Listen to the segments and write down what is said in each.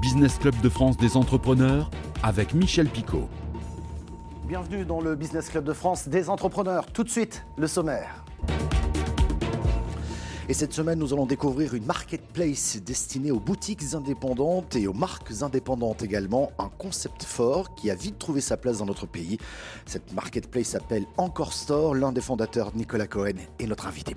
Business Club de France des entrepreneurs avec Michel Picot. Bienvenue dans le Business Club de France des entrepreneurs. Tout de suite, le sommaire. Et cette semaine, nous allons découvrir une marketplace destinée aux boutiques indépendantes et aux marques indépendantes également. Un concept fort qui a vite trouvé sa place dans notre pays. Cette marketplace s'appelle Encore Store. L'un des fondateurs, Nicolas Cohen, est notre invité.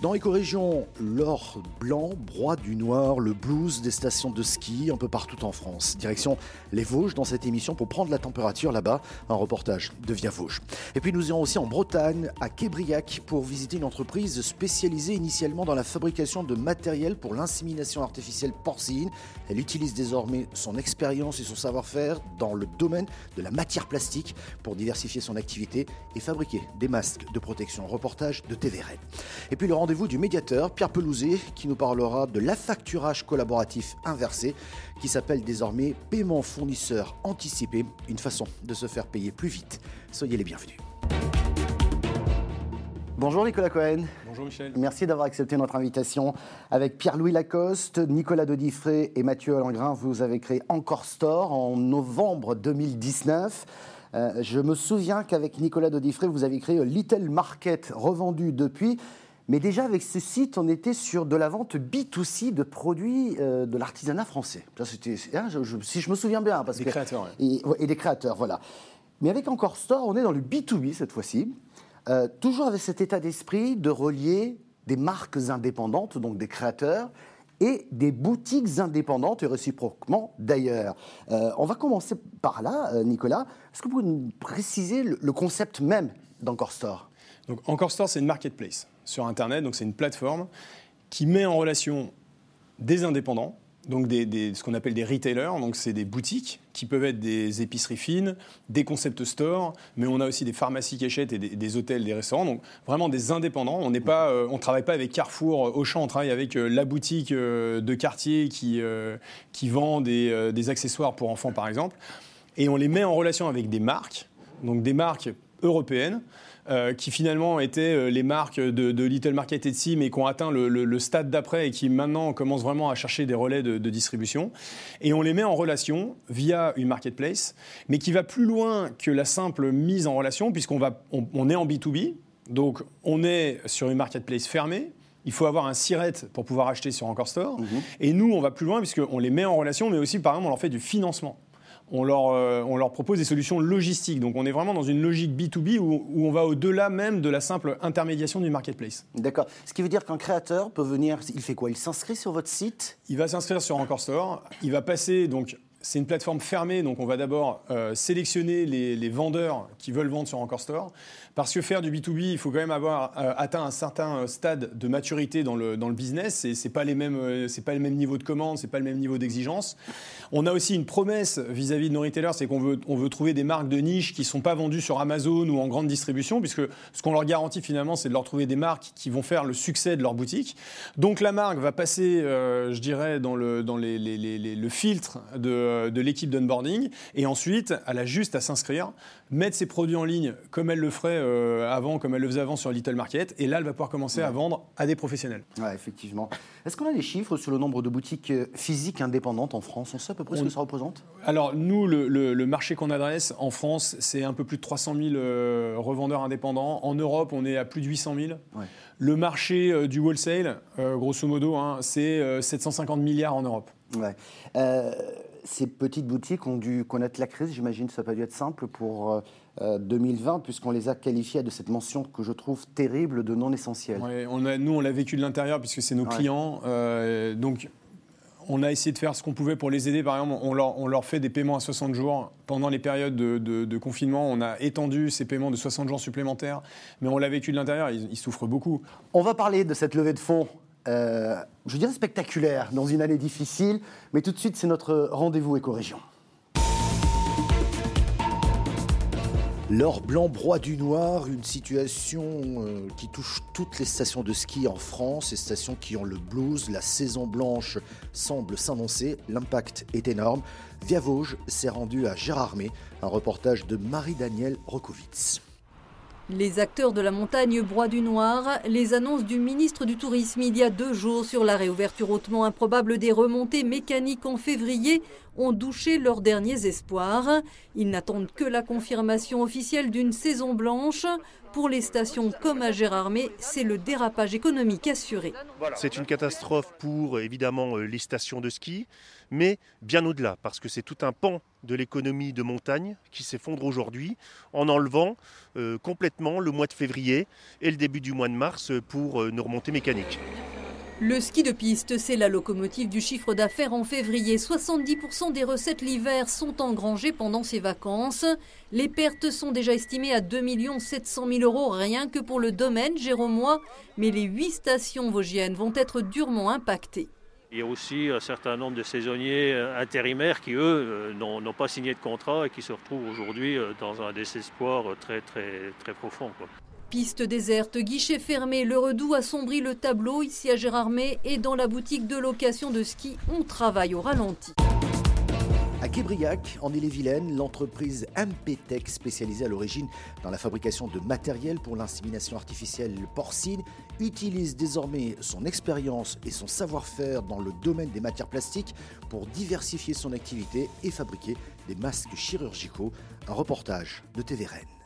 Dans l'éco-région, l'or blanc broie du noir, le blues des stations de ski un peu partout en France. Direction les Vosges dans cette émission pour prendre la température là-bas. Un reportage de Via Vosges. Et puis nous irons aussi en Bretagne, à Québriac, pour visiter une entreprise spécialisée initialement dans la fabrication de matériel pour l'insémination artificielle porcine. Elle utilise désormais son expérience et son savoir-faire dans le domaine de la matière plastique pour diversifier son activité et fabriquer des masques de protection. Reportage de TV Red. Et puis le rendez-vous du médiateur, Pierre Pelouzet, qui nous parlera de l'affacturage collaboratif inversé, qui s'appelle désormais paiement fournisseur anticipé, une façon de se faire payer plus vite. Soyez les bienvenus. Bonjour Nicolas Cohen. Bonjour Michel. Merci d'avoir accepté notre invitation. Avec Pierre-Louis Lacoste, Nicolas Dodifré et Mathieu Langrin, vous avez créé Encore Store en novembre 2019. Euh, je me souviens qu'avec Nicolas Dodifré, vous avez créé Little Market, revendu depuis. Mais déjà, avec ce site, on était sur de la vente B2C de produits euh, de l'artisanat français. Ça, hein, si je me souviens bien. Parce des que, créateurs, ouais. et, et des créateurs, voilà. Mais avec Encore Store, on est dans le B2B cette fois-ci. Euh, toujours avec cet état d'esprit de relier des marques indépendantes, donc des créateurs, et des boutiques indépendantes et réciproquement d'ailleurs. Euh, on va commencer par là, euh, Nicolas. Est-ce que vous pouvez nous préciser le, le concept même d'Encore Store? Donc Encore Store, c'est une marketplace sur Internet, donc c'est une plateforme qui met en relation des indépendants, donc des, des, ce qu'on appelle des retailers, donc c'est des boutiques qui peuvent être des épiceries fines, des concept stores, mais on a aussi des pharmacies qui achètent et des, des hôtels, des restaurants, donc vraiment des indépendants. On n'est pas, euh, on travaille pas avec Carrefour, Auchan, on travaille avec euh, la boutique euh, de quartier qui euh, qui vend des, euh, des accessoires pour enfants par exemple, et on les met en relation avec des marques, donc des marques européennes. Euh, qui finalement étaient euh, les marques de, de, Little Market Etsy, mais qui ont atteint le, le, le stade d'après et qui maintenant commencent vraiment à chercher des relais de, de, distribution. Et on les met en relation via une marketplace, mais qui va plus loin que la simple mise en relation, puisqu'on va, on, on est en B2B, donc on est sur une marketplace fermée, il faut avoir un SIRET pour pouvoir acheter sur Encore Store. Mhm. Et nous, on va plus loin puisqu'on les met en relation, mais aussi, par exemple, on leur fait du financement. On leur, euh, on leur propose des solutions logistiques. Donc on est vraiment dans une logique B2B où, où on va au-delà même de la simple intermédiation du marketplace. D'accord. Ce qui veut dire qu'un créateur peut venir, il fait quoi? Il s'inscrit sur votre site? Il va s'inscrire sur Encore Store. Il va passer donc c'est une plateforme fermée, donc on va d'abord euh, sélectionner les, vendeurs qui veulent vendre sur Encore Store. Parce que faire du B2B, il faut quand même avoir euh, atteint un certain stade de maturité dans le, dans le business. Et pas mêmes, euh, c'est pas le même niveau de commande, c'est pas le même niveau d'exigence. On a aussi une promesse vis-à-vis -vis de nos retailers, c'est qu'on veut, on veut trouver des marques de niche qui sont pas vendues sur Amazon ou en grande distribution, puisque ce qu'on leur garantit finalement, c'est de leur trouver des marques qui vont faire le succès de leur boutique. Donc la marque va passer, euh, je dirais, dans le, dans les, le filtre de, de l'équipe d'onboarding, et ensuite, elle a juste à s'inscrire, mettre ses produits en ligne comme elle le ferait euh, avant, comme elle le faisait avant sur Little Market, et là, elle va pouvoir commencer ouais. à vendre à des professionnels. Ouais, effectivement. Est-ce qu'on a des chiffres sur le nombre de boutiques euh, physiques indépendantes en France? On sait à peu près on... ce que ça représente? Alors, nous, le, le, le marché qu'on adresse en France, c'est un peu plus de 300 000 euh, revendeurs indépendants. En Europe, on est à plus de 800 000. Ouais. Le marché euh, du wholesale, euh, grosso modo, hein, c'est 750 milliards en Europe. Ouais ces petites boutiques ont dû connaître la crise. J'imagine que ça n'a pas dû être simple pour euh, 2020, puisqu'on les a qualifiés de cette mention que je trouve terrible de non essentiel. Ouais, on a, nous, on l'a vécu de l'intérieur, puisque c'est nos ouais. clients. Euh, donc, on a essayé de faire ce qu'on pouvait pour les aider. Par exemple, on leur, on leur, fait des paiements à 60 jours. Pendant les périodes de, de, de, confinement, on a étendu ces paiements de 60 jours supplémentaires. Mais on l'a vécu de l'intérieur, ils, ils souffrent beaucoup. On va parler de cette levée de fonds euh, je dirais spectaculaire dans une année difficile, mais tout de suite c'est notre rendez-vous éco-région. L'or blanc broie du noir, une situation euh, qui touche toutes les stations de ski en France, les stations qui ont le blues, la saison blanche semble s'annoncer, l'impact est énorme. Via Vosges s'est rendu à Gérardmer, un reportage de Marie-Danielle Rokowitz. Les acteurs de la montagne broient du noir. Les annonces du ministre du Tourisme il y a deux jours sur la réouverture hautement improbable des remontées mécaniques en février ont douché leurs derniers espoirs. Ils n'attendent que la confirmation officielle d'une saison blanche. Pour les stations comme à Gérardmer, c'est le dérapage économique assuré. C'est une catastrophe pour évidemment euh, les stations de ski, mais bien au-delà, parce que c'est tout un pan de l'économie de montagne qui s'effondre aujourd'hui en enlevant euh, complètement le mois de février et le début du mois de mars pour euh, nos remontées mécaniques. Le ski de piste, c'est la locomotive du chiffre d'affaires en février. 70% des recettes l'hiver sont engrangées pendant ces vacances. Les pertes sont déjà estimées à 2 700 000 euros rien que pour le domaine Jérômois. Mais les huit stations vosgiennes vont être durement impactées. Il y a aussi un certain nombre de saisonniers euh, intérimaires qui, eux, euh, n'ont pas signé de contrat et qui se retrouvent aujourd'hui euh, dans un désespoir très, très, très profond. Piste déserte, guichet fermé, le redout assombrit le tableau ici à Gérardmer et dans la boutique de location de ski, on travaille au ralenti. À Québriac, en Ille-et-Vilaine, l'entreprise MPTech, spécialisée à l'origine dans la fabrication de matériel pour l'insémination artificielle porcine, utilise désormais son expérience et son savoir-faire dans le domaine des matières plastiques pour diversifier son activité et fabriquer des masques chirurgicaux. Un reportage de TVRN.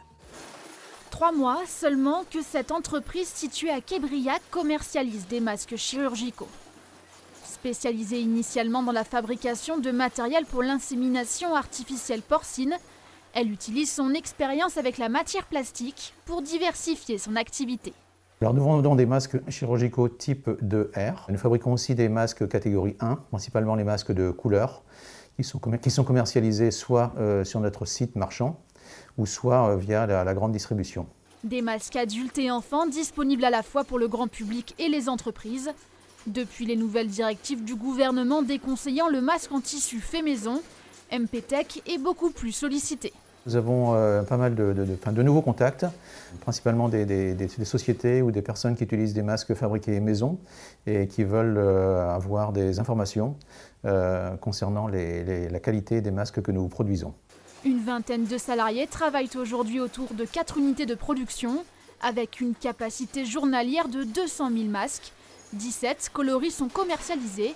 Trois mois seulement que cette entreprise située à Québriac commercialise des masques chirurgicaux. Spécialisée initialement dans la fabrication de matériel pour l'insémination artificielle porcine, elle utilise son expérience avec la matière plastique pour diversifier son activité. Alors nous vendons des masques chirurgicaux type 2R. Nous fabriquons aussi des masques catégorie 1, principalement les masques de couleur, qui sont, commercialisés soit euh, sur notre site marchand, ou soit euh, via la, grande distribution. Des masques adultes et enfants disponibles à la fois pour le grand public et les entreprises. Depuis les nouvelles directives du gouvernement déconseillant le masque en tissu fait maison, MPTech est beaucoup plus sollicité. Nous avons euh, pas mal de, de, nouveaux contacts, principalement des, sociétés ou des personnes qui utilisent des masques fabriqués maison et qui veulent euh, avoir des informations concernant la qualité des masques que nous produisons. Une vingtaine de salariés travaillent aujourd'hui autour de 4 unités de production, avec une capacité journalière de 200 000 masques. 17 coloris sont commercialisés.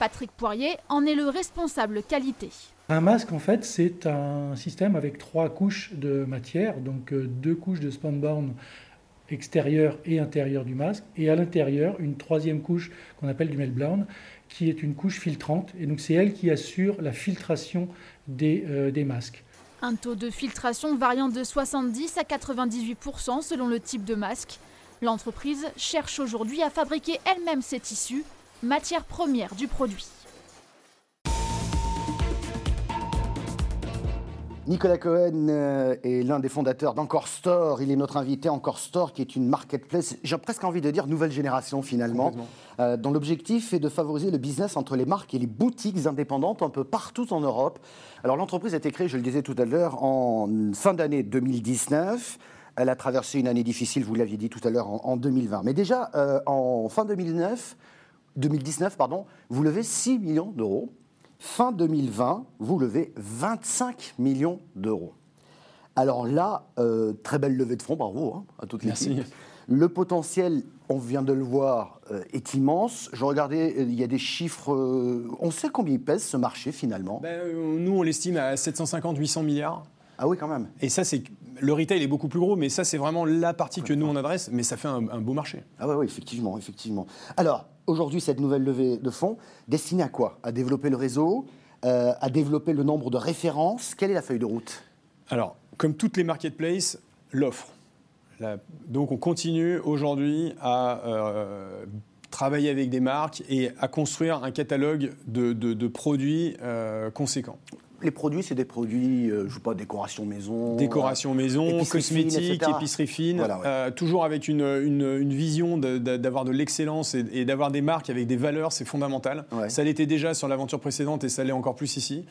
Patrick Poirier en est le responsable qualité. Un masque, en fait, c'est un système avec trois couches de matière, donc euh, deux couches de sponborne extérieur et intérieur du masque, et à l'intérieur, une troisième couche qu'on appelle du meltblown, qui est une couche filtrante. Et donc c'est elle qui assure la filtration des, euh, masques. Un taux de filtration variant de 70 à 98% selon le type de masque. L'entreprise cherche aujourd'hui à fabriquer elle-même ses tissus, matière première du produit. Nicolas Cohen euh, est l'un des fondateurs d'Encore Store. Il est notre invité. Encore Store, qui est une marketplace, j'ai presque envie de dire nouvelle génération finalement, euh, dont l'objectif est de favoriser le business entre les marques et les boutiques indépendantes un peu partout en Europe. Alors l'entreprise a été créée, je le disais tout à l'heure, en fin d'année 2019. Elle a traversé une année difficile, vous l'aviez dit tout à l'heure, en, 2020. Mais déjà, euh, en fin 2009, 2019, pardon, vous levez 6 millions d'euros. Fin 2020, vous levez 25 millions d'euros. Alors là, euh, très belle levée de fonds, bravo hein, à toute l'équipe. Le potentiel, on vient de le voir, euh, est immense. Je regardais, euh, il y a des chiffres. on sait combien il pèse ce marché finalement? Ben, Nous, on l'estime à 750-800 milliards. Ah oui, quand même. Et ça, c'est le retail est beaucoup plus gros, mais ça, c'est vraiment la partie que nous on adresse. Mais ça fait un, beau marché. Ah oui, oui, effectivement, effectivement. Alors, aujourd'hui, cette nouvelle levée de fonds, destinée à quoi? À développer le réseau euh, À développer le nombre de références? Quelle est la feuille de route? Alors, comme toutes les marketplaces, l'offre. Donc, on continue aujourd'hui à euh, travailler avec des marques et à construire un catalogue de, produits euh, conséquents les produits, c'est des produits, euh, je sais pas, décoration maison. Décoration maison, cosmétiques, épicerie fine. Euh, toujours avec une, une, vision d'avoir de, l'excellence et, d'avoir des marques avec des valeurs, c'est fondamental. Ça l'était déjà sur l'aventure précédente et ça l'est encore plus ici.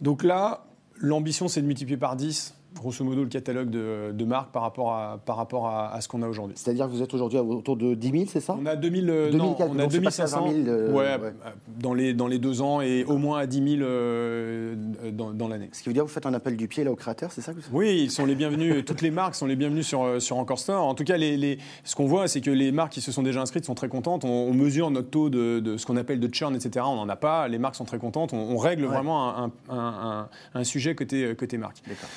Donc là, l'ambition, c'est de multiplier par 10 grosso modo le catalogue de, de marques par rapport à, par rapport à, à ce qu'on a aujourd'hui. C'est-à-dire que vous êtes aujourd'hui autour de 10 000, c'est ça? On a 2000, euh, 2000 non, on a donc c'est 2500 passé à 20 000, euh, ouais, ouais. Dans, les, dans les deux ans et au moins à 10 000 euh, dans, dans l'année. Ce qui veut dire que vous faites un appel du pied là aux créateurs, c'est ça que vous Oui, ils sont les bienvenus. Toutes les marques sont les bienvenues sur, euh, sur Encore Store. En tout cas, les, les- ce qu'on voit, c'est que les marques qui se sont déjà inscrites sont très contentes. On, on mesure notre taux de, de ce qu'on appelle de churn, etc. On n'en a pas. Les marques sont très contentes. On, on règle Ouais. vraiment un, un- un- un sujet côté, côté marque. D'accord.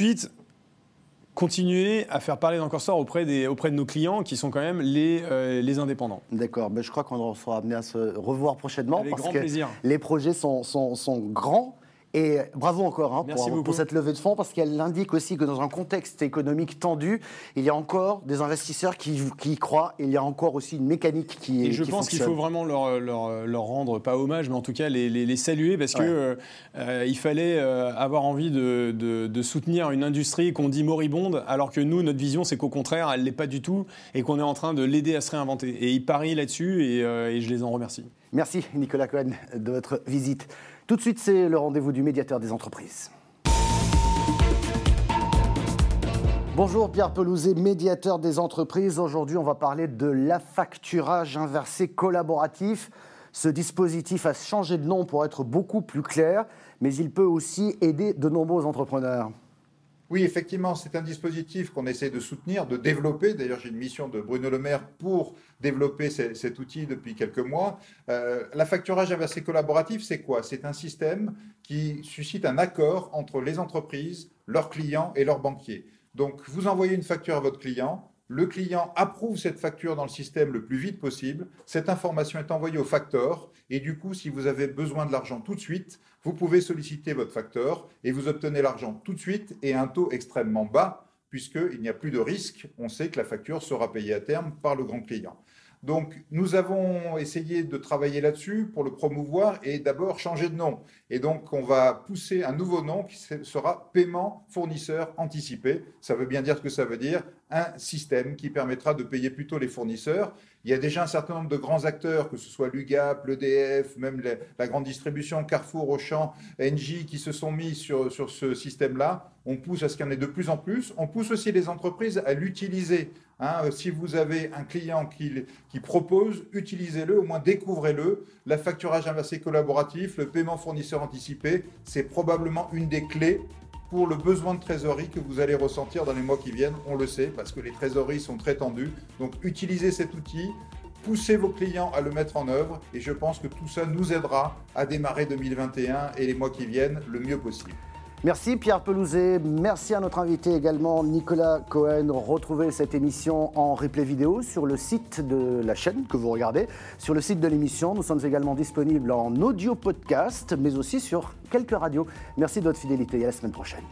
Ensuite, continuer à faire parler d'Encore Store auprès, des, auprès de nos clients qui sont quand même les, euh, les indépendants. D'accord, ben, je crois qu'on sera amené à se revoir prochainement Avec parce grand que plaisir. les projets sont, sont- sont grands. Et bravo encore hein, pour, cette levée de fonds parce qu'elle indique aussi que dans un contexte économique tendu, il y a encore des investisseurs qui, qui y croient. Et il y a encore aussi une mécanique qui est Et je qui pense qu'il faut vraiment leur, leur, leur rendre, pas hommage, mais en tout cas les, les- les saluer parce que Ouais. euh, euh, il fallait euh, avoir envie de, de- de soutenir une industrie qu'on dit moribonde, alors que nous, notre vision, c'est qu'au contraire, elle l'est pas du tout et qu'on est en train de l'aider à se réinventer. Et ils parient là-dessus et, euh, et je les en remercie. Merci Nicolas Cohen de votre visite. Tout de suite, c'est le rendez-vous du médiateur des entreprises. Bonjour Pierre Pelouzet, médiateur des entreprises. Aujourd'hui, on va parler de l'affacturage inversé collaboratif. Ce dispositif a changé de nom pour être beaucoup plus clair, mais il peut aussi aider de nombreux entrepreneurs. Oui, effectivement, c'est un dispositif qu'on essaie de soutenir, de développer. D'ailleurs, j'ai une mission de Bruno Le Maire pour développer ce- cet outil depuis quelques mois. Euh, la facturage inversé collaboratif, c'est quoi? C'est un système qui suscite un accord entre les entreprises, leurs clients et leurs banquiers. Donc, vous envoyez une facture à votre client. Le client approuve cette facture dans le système le plus vite possible. Cette information est envoyée au facteur. Et du coup, si vous avez besoin de l'argent tout de suite, vous pouvez solliciter votre facteur et vous obtenez l'argent tout de suite et à un taux extrêmement bas puisqu'il n'y a plus de risque. On sait que la facture sera payée à terme par le grand client. Donc, nous avons essayé de travailler là-dessus pour le promouvoir et d'abord changer de nom. Et donc, on va pousser un nouveau nom qui se- sera paiement fournisseur anticipé. Ça veut bien dire ce que ça veut dire? Un système qui permettra de payer plutôt les fournisseurs. Il y a déjà un certain nombre de grands acteurs, que ce soit l'UGAP, l'EDF, même la, grande distribution, Carrefour, Auchan, Engie, qui se sont mis sur, sur ce système-là. On pousse à ce qu'il y en ait de plus en plus. On pousse aussi les entreprises à l'utiliser. Hein, euh, si vous avez un client qui, qui propose, utilisez-le, au moins découvrez-le. La facturage inversé collaboratif, le paiement fournisseur anticipé, c'est probablement une des clés pour le besoin de trésorerie que vous allez ressentir dans les mois qui viennent. On le sait, parce que les trésoreries sont très tendues. Donc utilisez cet outil, poussez vos clients à le mettre en œuvre, et je pense que tout ça nous aidera à démarrer 2021 et les mois qui viennent le mieux possible. Merci Pierre Pelouzet, merci à notre invité également Nicolas Cohen. Retrouvez cette émission en replay vidéo sur le site de la chaîne que vous regardez, sur le site de l'émission. Nous sommes également disponibles en audio podcast, mais aussi sur quelques radios. Merci de votre fidélité et à la semaine prochaine.